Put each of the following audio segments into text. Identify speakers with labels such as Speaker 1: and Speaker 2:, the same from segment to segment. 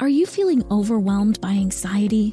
Speaker 1: Are you feeling overwhelmed by anxiety,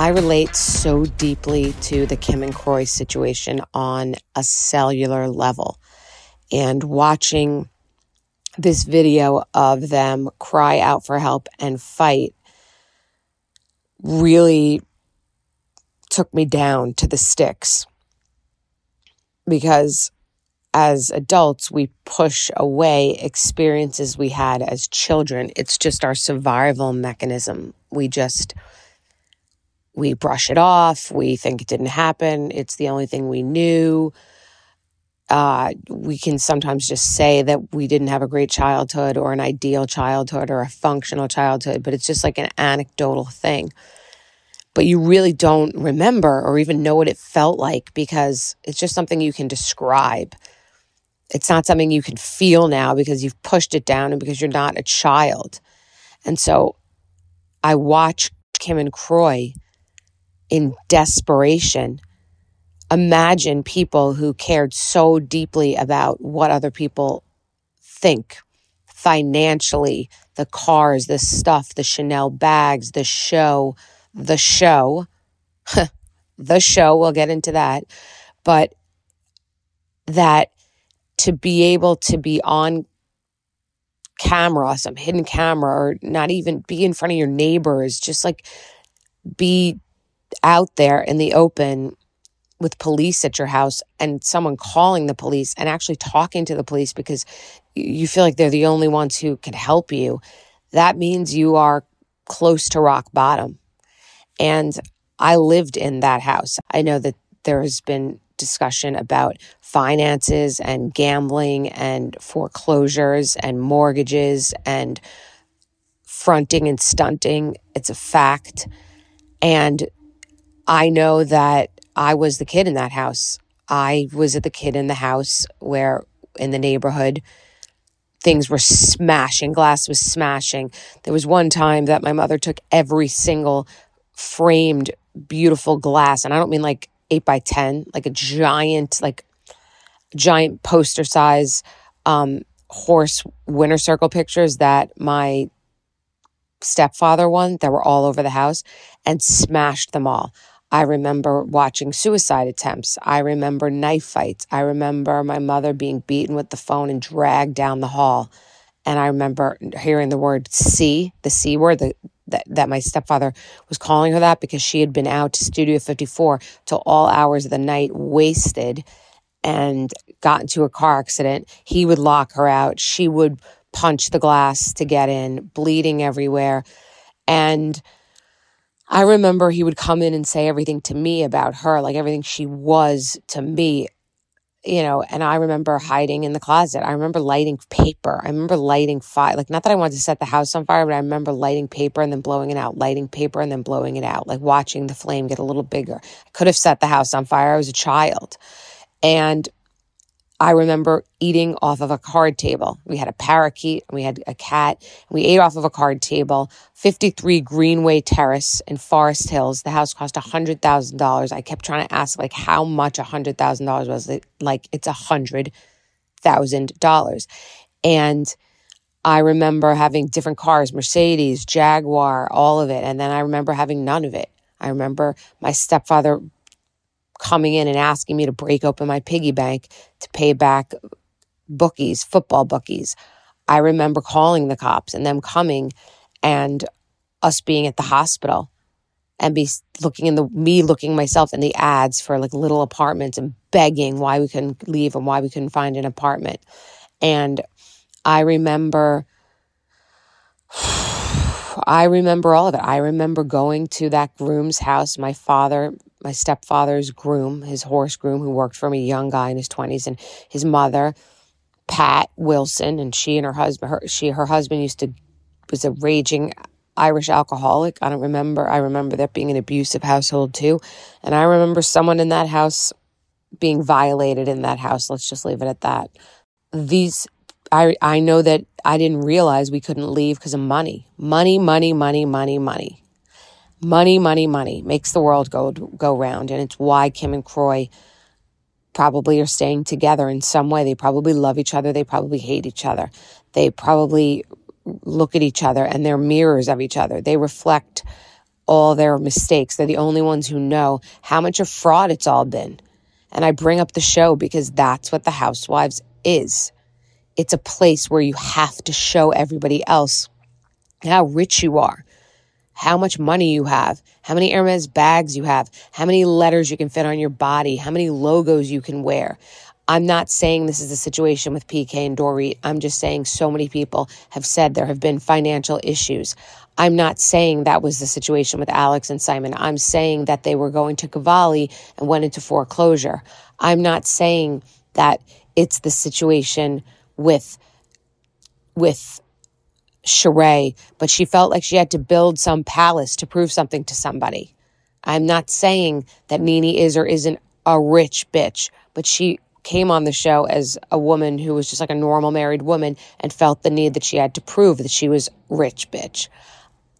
Speaker 2: I relate so deeply to the Kim and Kroy situation on a cellular level. And watching this video of them cry out for help and fight really took me down to the sticks. Because as adults, we push away experiences we had as children. It's just our survival mechanism. We just we brush it off. We think it didn't happen. It's the only thing we knew. Uh, we can sometimes just say that we didn't have a great childhood or an ideal childhood or a functional childhood, but it's just like an anecdotal thing. But you really don't remember or even know what it felt like because it's just something you can describe. It's not something you can feel now because you've pushed it down and because you're not a child. And so I watch Kim and Kroy in desperation. Imagine people who cared so deeply about what other people think financially, the cars, the stuff, the Chanel bags, the show, the show, the show, we'll get into that. But that to be able to be on camera, some hidden camera, or not even be in front of your neighbors, just like be out there in the open with police at your house and someone calling the police and actually talking to the police because you feel like they're the only ones who can help you, that means you are close to rock bottom. And I lived in that house. I know that there has been discussion about finances and gambling and foreclosures and mortgages and fronting and stunting. It's a fact. And I know that I was the kid in that house. I was the kid in the house where in the neighborhood things were smashing, glass was smashing. There was one time that my mother took every single framed beautiful glass, and I don't mean like eight by 10, like a giant, like giant poster size um, horse winter circle pictures that my stepfather won that were all over the house and smashed them all. I remember watching suicide attempts. I remember knife fights. I remember my mother being beaten with the phone and dragged down the hall. And I remember hearing the word C, the C word, the, that, that my stepfather was calling her that because she had been out to Studio 54 till all hours of the night, wasted, and got into a car accident. He would lock her out. She would punch the glass to get in, bleeding everywhere. And I remember he would come in and say everything to me about her, like everything she was to me, you know. And I remember hiding in the closet. I remember lighting paper. I remember lighting fire. Like, not that I wanted to set the house on fire, but I remember lighting paper and then blowing it out, lighting paper and then blowing it out, like watching the flame get a little bigger. I could have set the house on fire. I was a child. And I remember eating off of a card table. We had a parakeet, we had a cat. We ate off of a card table. 53 Greenway Terrace in Forest Hills. The house cost $100,000. I kept trying to ask, like, how much $100,000 was. It? Like, it's $100,000. And I remember having different cars Mercedes, Jaguar, all of it. And then I remember having none of it. I remember my stepfather coming in and asking me to break open my piggy bank to pay back bookies, football bookies. I remember calling the cops and them coming and us being at the hospital and be looking in the me looking myself in the ads for like little apartments and begging why we couldn't leave and why we couldn't find an apartment. And I remember I remember all of it. I remember going to that groom's house. My father my stepfather's groom, his horse groom, who worked for me, young guy in his 20s, and his mother, Pat Wilson, and she and her husband, her, she, her husband used to, was a raging Irish alcoholic. I don't remember. I remember that being an abusive household too. And I remember someone in that house being violated in that house. Let's just leave it at that. These, I, I know that I didn't realize we couldn't leave because of money. Money, money, money, money, money. Money, money, money makes the world go go round, and it's why Kim and Kroy probably are staying together in some way. They probably love each other. They probably hate each other. They probably look at each other and they're mirrors of each other. They reflect all their mistakes. They're the only ones who know how much of fraud it's all been. And I bring up the show because that's what the Housewives is. It's a place where you have to show everybody else how rich you are, how much money you have, how many Hermes bags you have, how many letters you can fit on your body, how many logos you can wear. I'm not saying this is the situation with PK and Dorit. I'm just saying so many people have said there have been financial issues. I'm not saying that was the situation with Alex and Simon. I'm saying that they were going to Cavalli and went into foreclosure. I'm not saying that it's the situation with with Sheree, but she felt like she had to build some palace to prove something to somebody. I'm not saying that NeNe is or isn't a rich bitch, but she came on the show as a woman who was just like a normal married woman and felt the need that she had to prove that she was rich bitch.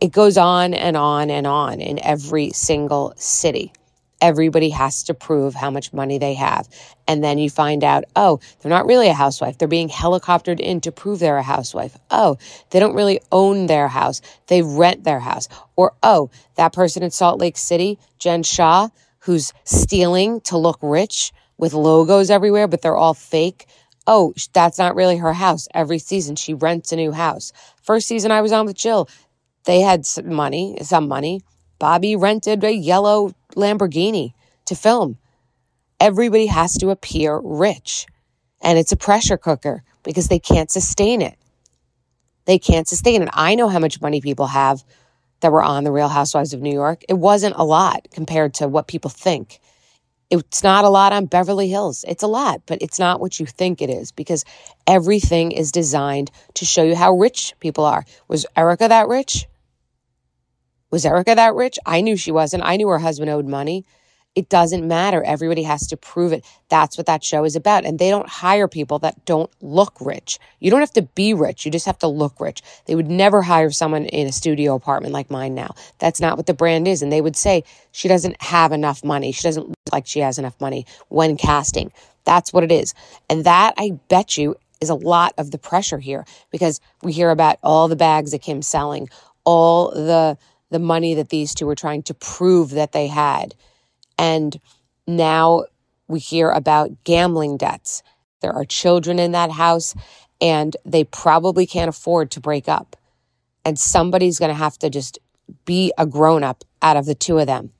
Speaker 2: It goes on and on and on in every single city everybody has to prove how much money they have. And then you find out, oh, they're not really a housewife. They're being helicoptered in to prove they're a housewife. Oh, they don't really own their house. They rent their house. Or, oh, that person in Salt Lake City, Jen Shah, who's stealing to look rich with logos everywhere, but they're all fake. Oh, that's not really her house. Every season she rents a new house. First season I was on with Jill, they had some money, some money. Bobby rented a yellow Lamborghini to film. Everybody has to appear rich. And it's a pressure cooker because they can't sustain it. They can't sustain it. I know how much money people have that were on The Real Housewives of New York. It wasn't a lot compared to what people think. It's not a lot on Beverly Hills. It's a lot, but it's not what you think it is because everything is designed to show you how rich people are. Was Erika that rich? Was Erika that rich? I knew she wasn't. I knew her husband owed money. It doesn't matter. Everybody has to prove it. That's what that show is about. And they don't hire people that don't look rich. You don't have to be rich. You just have to look rich. They would never hire someone in a studio apartment like mine now. That's not what the brand is. And they would say she doesn't have enough money. She doesn't look like she has enough money when casting. That's what it is. And that I bet you is a lot of the pressure here because we hear about all the bags that Kim's selling, all the the money that these two were trying to prove that they had. And now we hear about gambling debts. There are children in that house and they probably can't afford to break up. And somebody's going to have to just be a grown up out of the two of them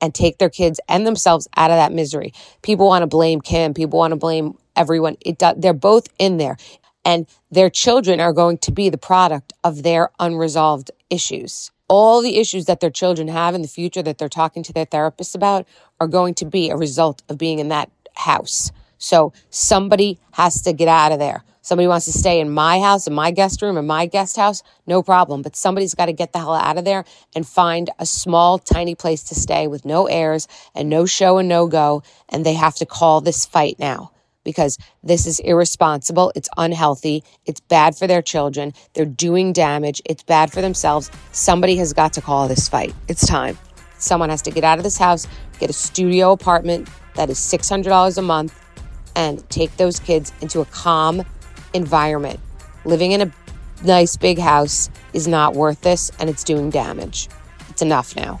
Speaker 2: and take their kids and themselves out of that misery. People want to blame Kim. People want to blame everyone. It they're both in there and their children are going to be the product of their unresolved issues all the issues that their children have in the future that they're talking to their therapists about are going to be a result of being in that house. So somebody has to get out of there. Somebody wants to stay in my house, in my guest room, in my guest house, no problem. But somebody's got to get the hell out of there and find a small, tiny place to stay with no airs and no show and no go. And they have to call this fight now because this is irresponsible. It's unhealthy. It's bad for their children. They're doing damage. It's bad for themselves. Somebody has got to call this fight. It's time. Someone has to get out of this house, get a studio apartment that is $600 a month, and take those kids into a calm environment. Living in a nice big house is not worth this, and it's doing damage. It's enough now.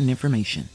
Speaker 3: information.